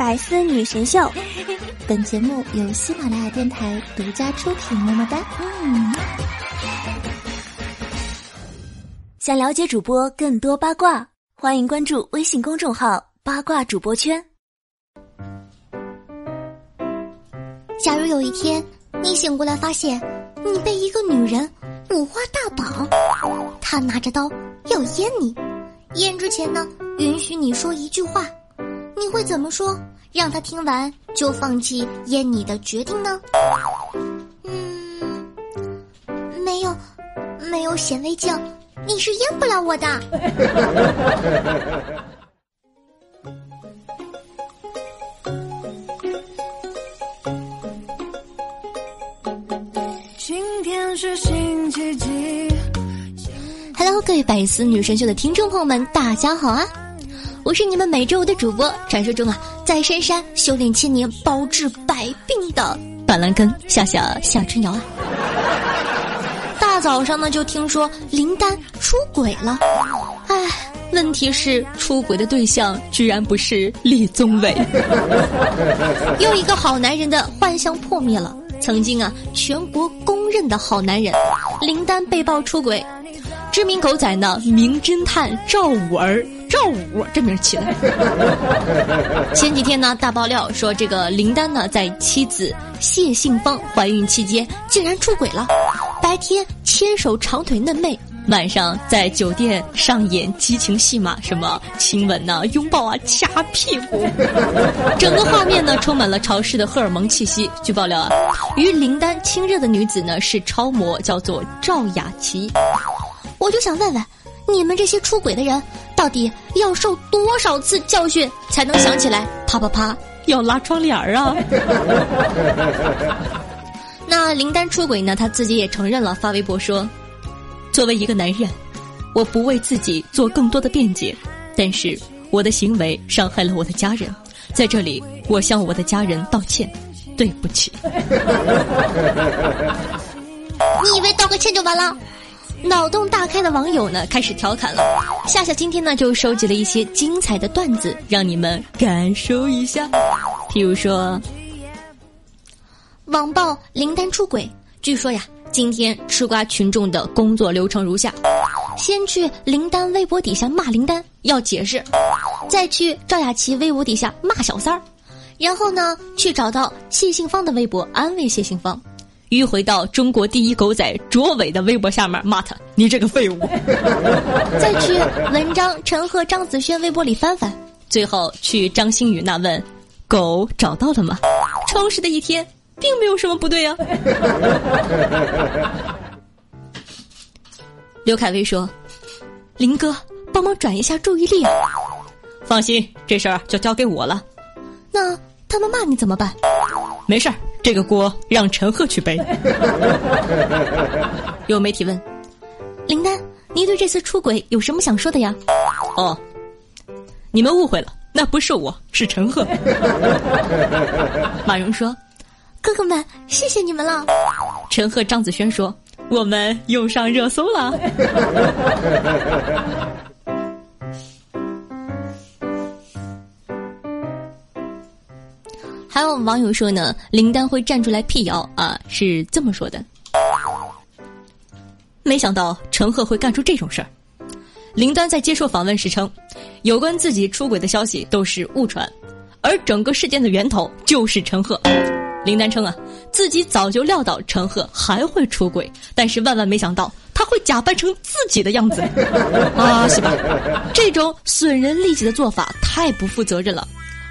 百思女神秀，本节目由喜马拉雅电台独家出品。么么哒！嗯，想了解主播更多八卦，欢迎关注微信公众号“八卦主播圈”。假如有一天你醒过来，发现你被一个女人五花大绑，她拿着刀要阉你，阉之前呢，允许你说一句话。你会怎么说？让他听完就放弃阉你的决定呢？嗯，没有，没有显微镜，你是淹不了我的。今天是星期几？Hello，各位百思女神秀的听众朋友们，大家好啊！我是你们每周五的主播，传说中啊，在深山修炼千年、包治百病的板蓝根夏夏夏春瑶啊。大早上呢，就听说林丹出轨了，哎，问题是出轨的对象居然不是李宗伟，又一个好男人的幻想破灭了。曾经啊，全国公认的好男人林丹被曝出轨，知名狗仔呢，名侦探赵五儿。赵五这名起的。前几天呢，大爆料说这个林丹呢，在妻子谢杏芳怀孕期间竟然出轨了。白天牵手长腿嫩妹，晚上在酒店上演激情戏码，什么亲吻呐、拥抱啊、掐屁股，整个画面呢充满了潮湿的荷尔蒙气息。据爆料啊，与林丹亲热的女子呢是超模，叫做赵雅琪。我就想问问，你们这些出轨的人。到底要受多少次教训才能想起来？啪啪啪，要拉窗帘儿啊！那林丹出轨呢？他自己也承认了，发微博说：“作为一个男人，我不为自己做更多的辩解，但是我的行为伤害了我的家人，在这里我向我的家人道歉，对不起。”你以为道个歉就完了？脑洞大开的网友呢，开始调侃了。夏夏今天呢，就收集了一些精彩的段子，让你们感受一下。譬如说，网曝林丹出轨，据说呀，今天吃瓜群众的工作流程如下：先去林丹微博底下骂林丹，要解释；再去赵雅琪微博底下骂小三儿，然后呢，去找到谢杏芳的微博安慰谢杏芳。迂回到中国第一狗仔卓伟的微博下面骂他，你这个废物。再去文章陈赫、张子萱微博里翻翻，最后去张馨予那问，狗找到了吗？充实的一天，并没有什么不对啊。刘恺威说：“林哥，帮忙转移一下注意力啊。”放心，这事儿就交给我了。那他们骂你怎么办？没事儿。这个锅让陈赫去背。有媒体问：“林丹，你对这次出轨有什么想说的呀？”哦，你们误会了，那不是我，是陈赫。马蓉说：“哥哥们，谢谢你们了。”陈赫、张子萱说：“我们又上热搜了。”还有网友说呢，林丹会站出来辟谣啊，是这么说的。没想到陈赫会干出这种事儿。林丹在接受访问时称，有关自己出轨的消息都是误传，而整个事件的源头就是陈赫。林丹称啊，自己早就料到陈赫还会出轨，但是万万没想到他会假扮成自己的样子。啊，是吧？这种损人利己的做法太不负责任了。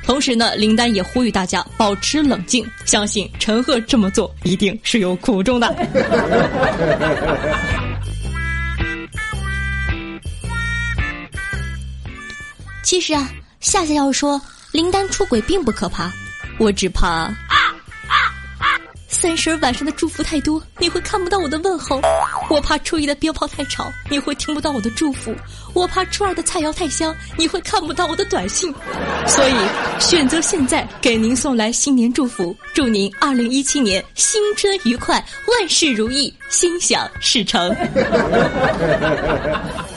同时呢，林丹也呼吁大家保持冷静，相信陈赫这么做一定是有苦衷的。其实啊，夏夏要说林丹出轨并不可怕，我只怕。三十晚上的祝福太多，你会看不到我的问候；我怕初一的鞭炮太吵，你会听不到我的祝福；我怕初二的菜肴太香，你会看不到我的短信。所以，选择现在给您送来新年祝福，祝您二零一七年新春愉快，万事如意，心想事成。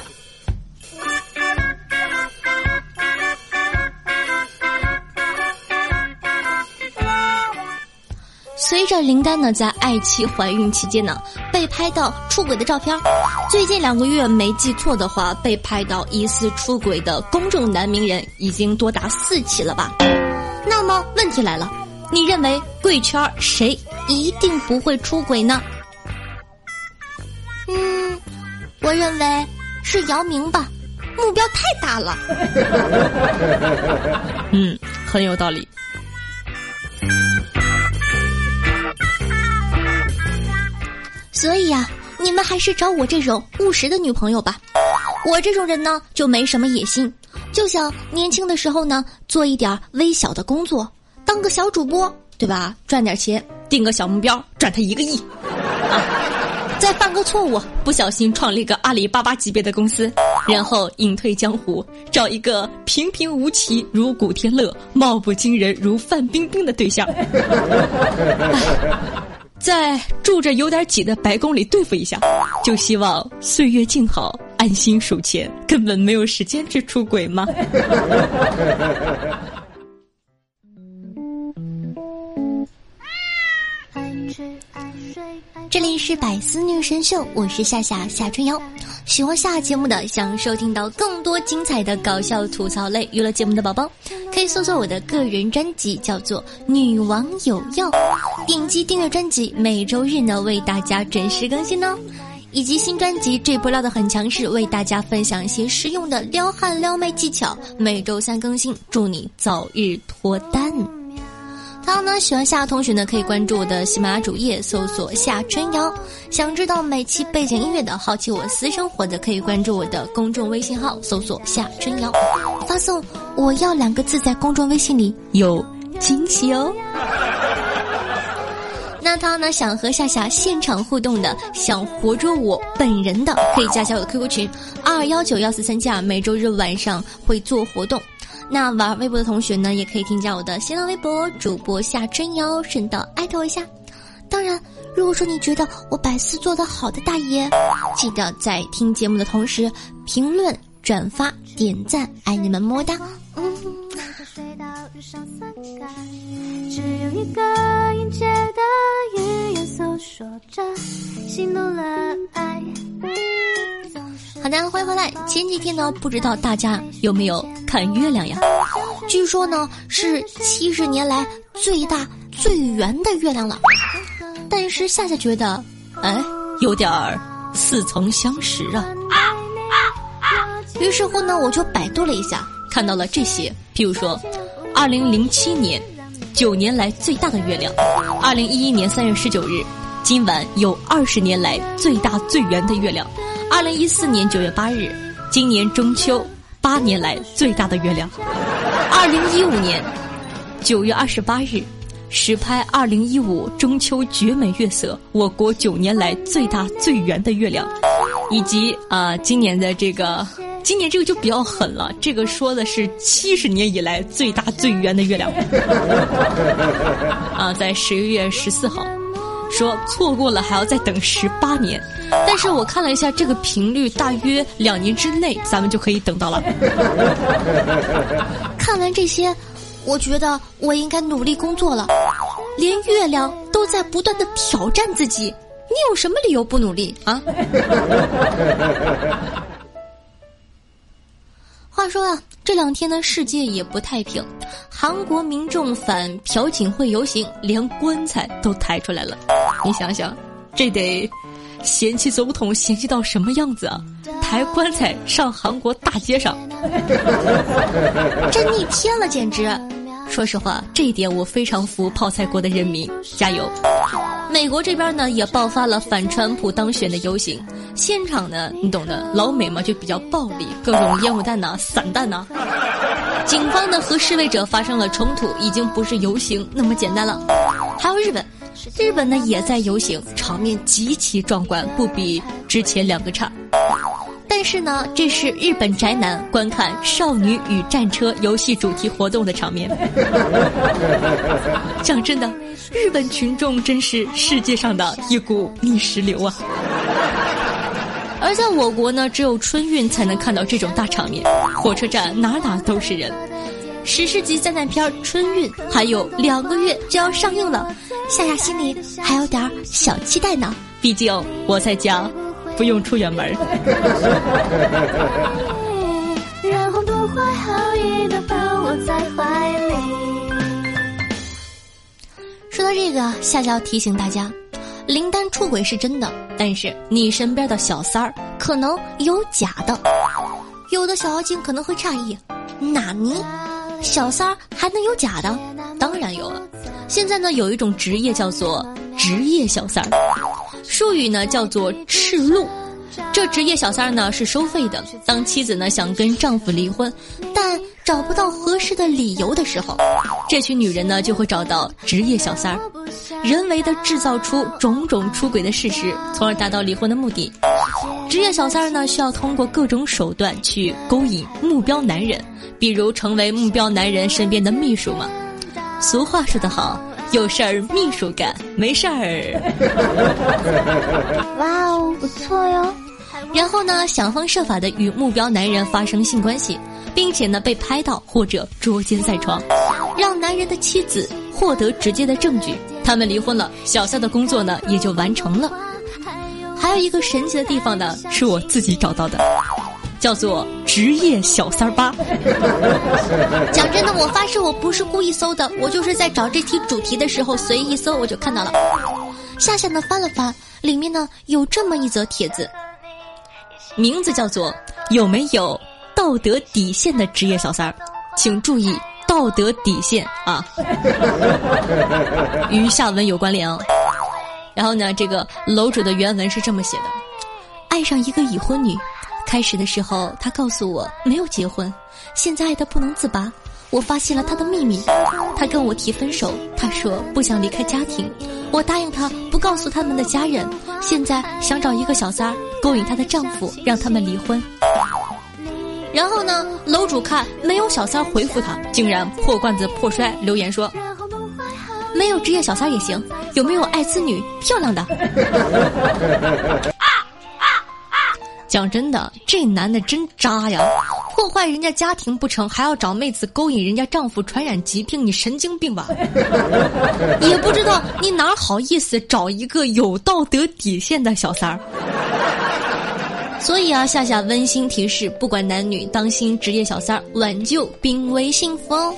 随着林丹呢在爱妻怀孕期间呢被拍到出轨的照片，最近两个月没记错的话，被拍到疑似出轨的公众男名人已经多达四起了吧？那么问题来了，你认为贵圈谁一定不会出轨呢？嗯，我认为是姚明吧，目标太大了。嗯，很有道理。所以呀，你们还是找我这种务实的女朋友吧。我这种人呢，就没什么野心，就想年轻的时候呢，做一点微小的工作，当个小主播，对吧？赚点钱，定个小目标，赚他一个亿。啊，再犯个错误，不小心创立个阿里巴巴级别的公司，然后隐退江湖，找一个平平无奇如古天乐，貌不惊人如范冰冰的对象。在住着有点挤的白宫里对付一下，就希望岁月静好，安心数钱，根本没有时间去出轨吗？这里是百思女神秀，我是夏夏夏春瑶。喜欢下节目的，想收听到更多精彩的搞笑吐槽类娱乐节目的宝宝，搜索我的个人专辑，叫做《女王有药》，点击订阅专辑，每周日呢为大家准时更新哦。以及新专辑《这波撩的很强势》，为大家分享一些实用的撩汉撩妹技巧，每周三更新，祝你早日脱单。还有呢，喜欢夏同学呢，可以关注我的喜马拉雅主页，搜索夏春瑶。想知道每期背景音乐的，好奇我私生活的，可以关注我的公众微信号，搜索夏春瑶，发送“我要”两个字在公众微信里，有惊喜哦。那他呢，想和夏夏现场互动的，想活捉我本人的，可以加下我的 QQ 群二幺九幺四三七二，每周日晚上会做活动。那玩微博的同学呢，也可以添加我的新浪微博主播夏春瑶，顺道艾特我一下。当然，如果说你觉得我百思做得好的大爷，记得在听节目的同时评论、转发、点赞，爱你们么哒。嗯。说着心动了好的，欢迎回来。前几天呢，不知道大家有没有看月亮呀？据说呢是七十年来最大最圆的月亮了。但是夏夏觉得，哎，有点儿似曾相识啊。于是乎呢，我就百度了一下，看到了这些，譬如说，二零零七年，九年来最大的月亮；二零一一年三月十九日，今晚有二十年来最大最圆的月亮。二零一四年九月八日，今年中秋八年来最大的月亮；二零一五年九月二十八日，实拍二零一五中秋绝美月色，我国九年来最大最圆的月亮，以及啊，今年的这个，今年这个就比较狠了，这个说的是七十年以来最大最圆的月亮，啊，在十一月十四号。说错过了还要再等十八年，但是我看了一下这个频率，大约两年之内咱们就可以等到了。看完这些，我觉得我应该努力工作了。连月亮都在不断的挑战自己，你有什么理由不努力啊？话说啊，这两天呢，世界也不太平，韩国民众反朴槿惠游行，连棺材都抬出来了。你想想，这得嫌弃总统嫌弃到什么样子啊？抬棺材上韩国大街上，真逆天了，简直！说实话，这一点我非常服泡菜国的人民，加油！美国这边呢也爆发了反川普当选的游行，现场呢你懂的，老美嘛就比较暴力，各种烟雾弹呐、散弹呐。警方呢和示威者发生了冲突，已经不是游行那么简单了。还有日本，日本呢也在游行，场面极其壮观，不比之前两个差。但是呢，这是日本宅男观看《少女与战车》游戏主题活动的场面。讲真的，日本群众真是世界上的一股逆时流啊！而在我国呢，只有春运才能看到这种大场面，火车站哪哪都是人。史诗级灾难片《春运》还有两个月就要上映了，夏夏心里还有点小期待呢。毕竟我在家，不用出远门。然后不怀好意的抱我在怀里说到这个，夏夏要提醒大家，林丹出轨是真的，但是你身边的小三儿可能有假的。有的小妖精可能会诧异：纳尼？小三儿还能有假的？当然有了。现在呢，有一种职业叫做职业小三儿，术语呢叫做赤露。这职业小三儿呢是收费的。当妻子呢想跟丈夫离婚，但找不到合适的理由的时候，这群女人呢就会找到职业小三儿，人为的制造出种种出轨的事实，从而达到离婚的目的。职业小三儿呢需要通过各种手段去勾引目标男人，比如成为目标男人身边的秘书嘛。俗话说得好，有事儿秘书干，没事儿。哇哦，不错哟。然后呢，想方设法的与目标男人发生性关系，并且呢被拍到或者捉奸在床，让男人的妻子获得直接的证据，他们离婚了，小三的工作呢也就完成了。还有一个神奇的地方呢，是我自己找到的，叫做职业小三八。讲真的，我发誓我不是故意搜的，我就是在找这题主题的时候随意搜，我就看到了。下下呢翻了翻，里面呢有这么一则帖子。名字叫做有没有道德底线的职业小三儿，请注意道德底线啊，与下文有关联哦。然后呢，这个楼主的原文是这么写的：爱上一个已婚女，开始的时候他告诉我没有结婚，现在爱的不能自拔。我发现了他的秘密，他跟我提分手，他说不想离开家庭，我答应他不告诉他们的家人。现在想找一个小三儿勾引她的丈夫，让他们离婚。然后呢，楼主看没有小三回复他，竟然破罐子破摔留言说：“没有职业小三也行，有没有爱滋女漂亮的？”讲真的，这男的真渣呀！破坏人家家庭不成，还要找妹子勾引人家丈夫，传染疾病，你神经病吧？也不知道你哪好意思找一个有道德底线的小三儿。所以啊，夏夏温馨提示：不管男女，当心职业小三儿，挽救濒危幸福哦。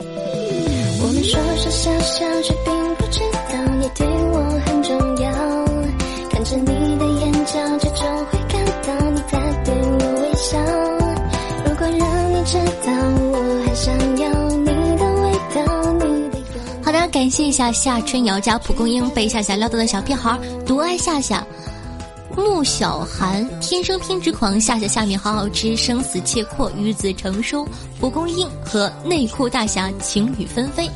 我们说说笑笑，却并不知道你对我很。角，就终会感到你在对我微笑。如果让你知道，我还想要你的味道，你的好的，感谢一下夏春瑶加蒲公英被夏夏撩到的小屁孩，独爱夏夏。穆小寒，天生偏执狂，夏夏下面好好吃，生死契阔，与子成书，蒲公英和内裤大侠情雨纷飞。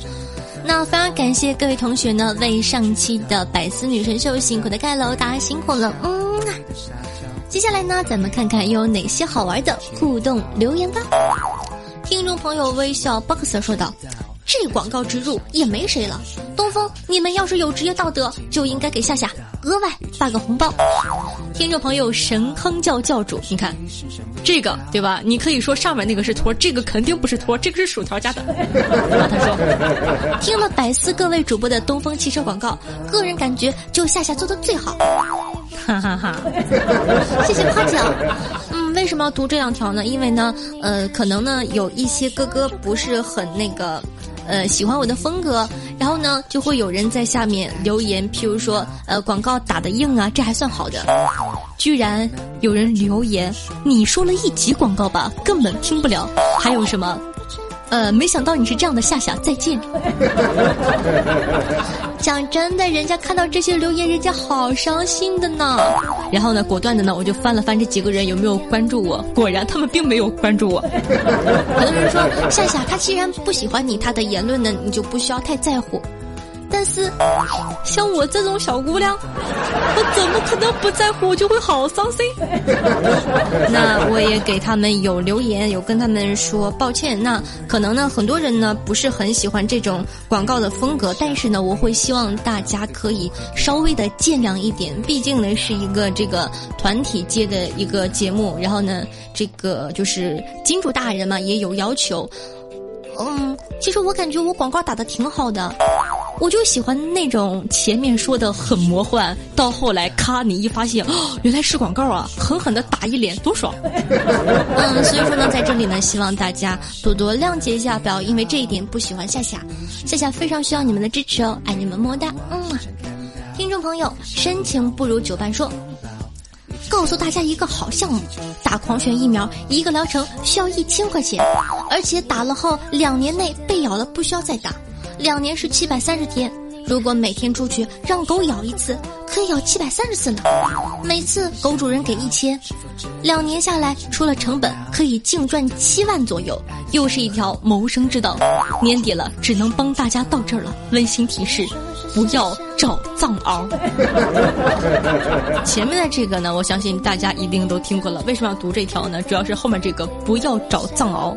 那非常感谢各位同学呢，为上期的百思女神秀辛苦的盖楼，大家辛苦了，嗯。接下来呢，咱们看看有哪些好玩的互动留言吧。听众朋友微笑 boxer 说道。这广告植入也没谁了，东风，你们要是有职业道德，就应该给夏夏额外发个红包。听众朋友神坑教教主，你看，这个对吧？你可以说上面那个是托，这个肯定不是托，这个是薯条加的。然后他说，听了百思各位主播的东风汽车广告，个人感觉就夏夏做的最好。哈哈哈，谢谢夸奖。嗯，为什么要读这两条呢？因为呢，呃，可能呢有一些哥哥不是很那个。呃，喜欢我的风格，然后呢，就会有人在下面留言，譬如说，呃，广告打的硬啊，这还算好的，居然有人留言，你说了一集广告吧，根本听不了，还有什么？呃，没想到你是这样的夏夏，再见。讲真的，人家看到这些留言，人家好伤心的呢。然后呢，果断的呢，我就翻了翻这几个人有没有关注我，果然他们并没有关注我。很多人说夏夏他既然不喜欢你，他的言论呢，你就不需要太在乎。但是像我这种小姑娘，我怎么可能不在乎？我就会好伤心。那我也给他们有留言，有跟他们说抱歉。那可能呢，很多人呢不是很喜欢这种广告的风格，但是呢，我会希望大家可以稍微的见谅一点。毕竟呢，是一个这个团体接的一个节目，然后呢，这个就是金主大人嘛也有要求。嗯，其实我感觉我广告打的挺好的，我就喜欢那种前面说的很魔幻，到后来咔你一发现，哦，原来是广告啊，狠狠的打一脸，多爽。嗯，所以说呢，在这里呢，希望大家多多谅解一下，不要因为这一点不喜欢夏夏，夏夏非常需要你们的支持哦，爱你们么么哒，嗯。听众朋友，深情不如久伴说。告诉大家一个好项目，打狂犬疫苗，一个疗程需要一千块钱，而且打了后两年内被咬了不需要再打，两年是七百三十天。如果每天出去让狗咬一次，可以咬七百三十次呢。每次狗主人给一千，两年下来除了成本可以净赚七万左右，又是一条谋生之道。年底了，只能帮大家到这儿了。温馨提示。不要找藏獒。前面的这个呢，我相信大家一定都听过了。为什么要读这条呢？主要是后面这个“不要找藏獒”。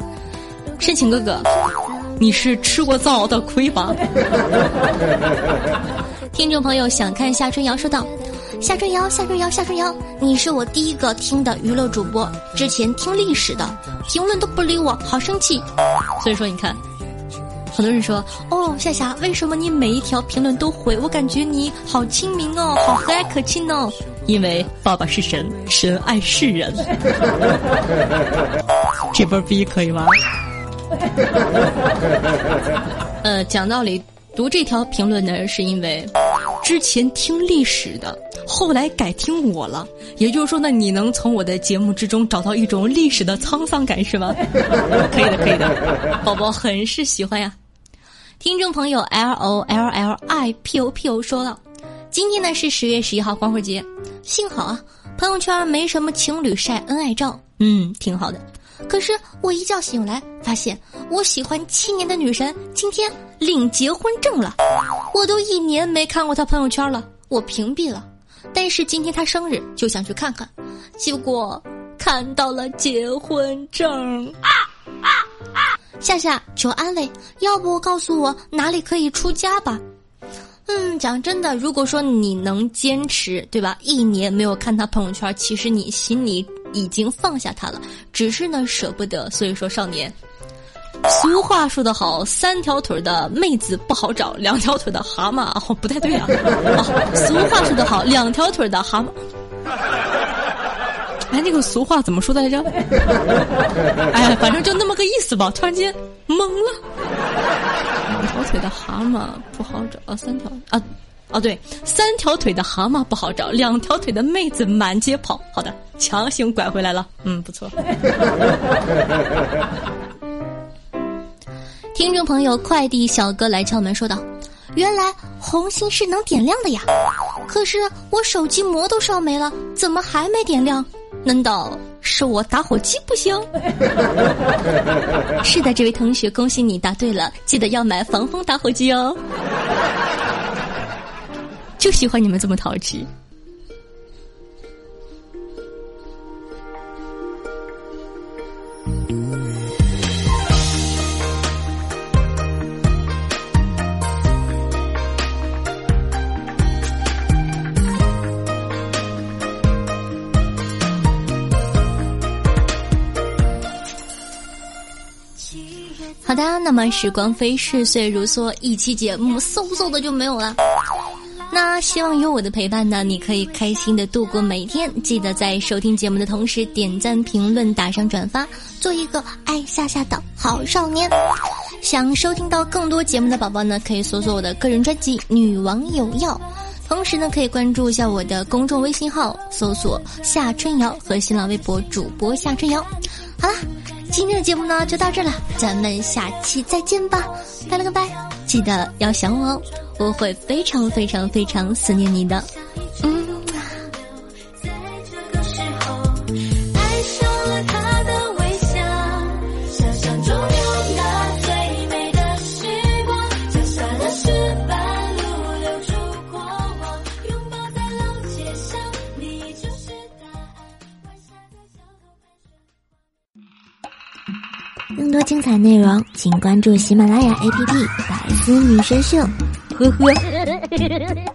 深情哥哥，你是吃过藏獒的亏吧？听众朋友想看夏春瑶说道：“夏春瑶，夏春瑶，夏春瑶，你是我第一个听的娱乐主播，之前听历史的，评论都不理我，好生气。所以说，你看。”很多人说：“哦，夏霞，为什么你每一条评论都回？我感觉你好亲民哦，好和蔼可亲哦。因为爸爸是神，神爱世人。这波逼可以吗？呃，讲道理，读这条评论呢，是因为之前听历史的，后来改听我了。也就是说呢，你能从我的节目之中找到一种历史的沧桑感，是吗？可以的，可以的，宝宝很是喜欢呀。”听众朋友 L O L L I P O P O 说了，今天呢是十月十一号光棍节，幸好啊，朋友圈没什么情侣晒恩爱照，嗯，挺好的。可是我一觉醒来，发现我喜欢七年的女神今天领结婚证了，我都一年没看过她朋友圈了，我屏蔽了。但是今天她生日，就想去看看，结果看到了结婚证。啊啊啊！夏夏求安慰，要不告诉我哪里可以出家吧？嗯，讲真的，如果说你能坚持，对吧？一年没有看她朋友圈，其实你心里已经放下他了，只是呢舍不得。所以说，少年，俗话说得好，三条腿的妹子不好找，两条腿的蛤蟆哦不太对啊。俗话说得好，两条腿的蛤蟆。哎，那个俗话怎么说来着？哎，反正就那么个意思吧。突然间懵了。两条腿的蛤蟆不好找啊，三条啊，哦对，三条腿的蛤蟆不好找，两条腿的妹子满街跑。好的，强行拐回来了。嗯，不错。听众朋友，快递小哥来敲门说道：“原来红心是能点亮的呀，可是我手机膜都烧没了，怎么还没点亮？”难道是我打火机不行？是的，这位同学，恭喜你答对了，记得要买防风打火机哦。就喜欢你们这么淘气。好的，那么时光飞逝，岁月如梭，一期节目嗖嗖的就没有了。那希望有我的陪伴呢，你可以开心的度过每一天。记得在收听节目的同时点赞、评论、打上转发，做一个爱夏夏的好少年。想收听到更多节目的宝宝呢，可以搜索我的个人专辑《女王有药》，同时呢，可以关注一下我的公众微信号，搜索夏春瑶和新浪微博主播夏春瑶。好了。今天的节目呢就到这了，咱们下期再见吧，拜了个拜，记得要想我哦，我会非常非常非常思念你的。请关注喜马拉雅 APP《百思女神秀》。呵呵。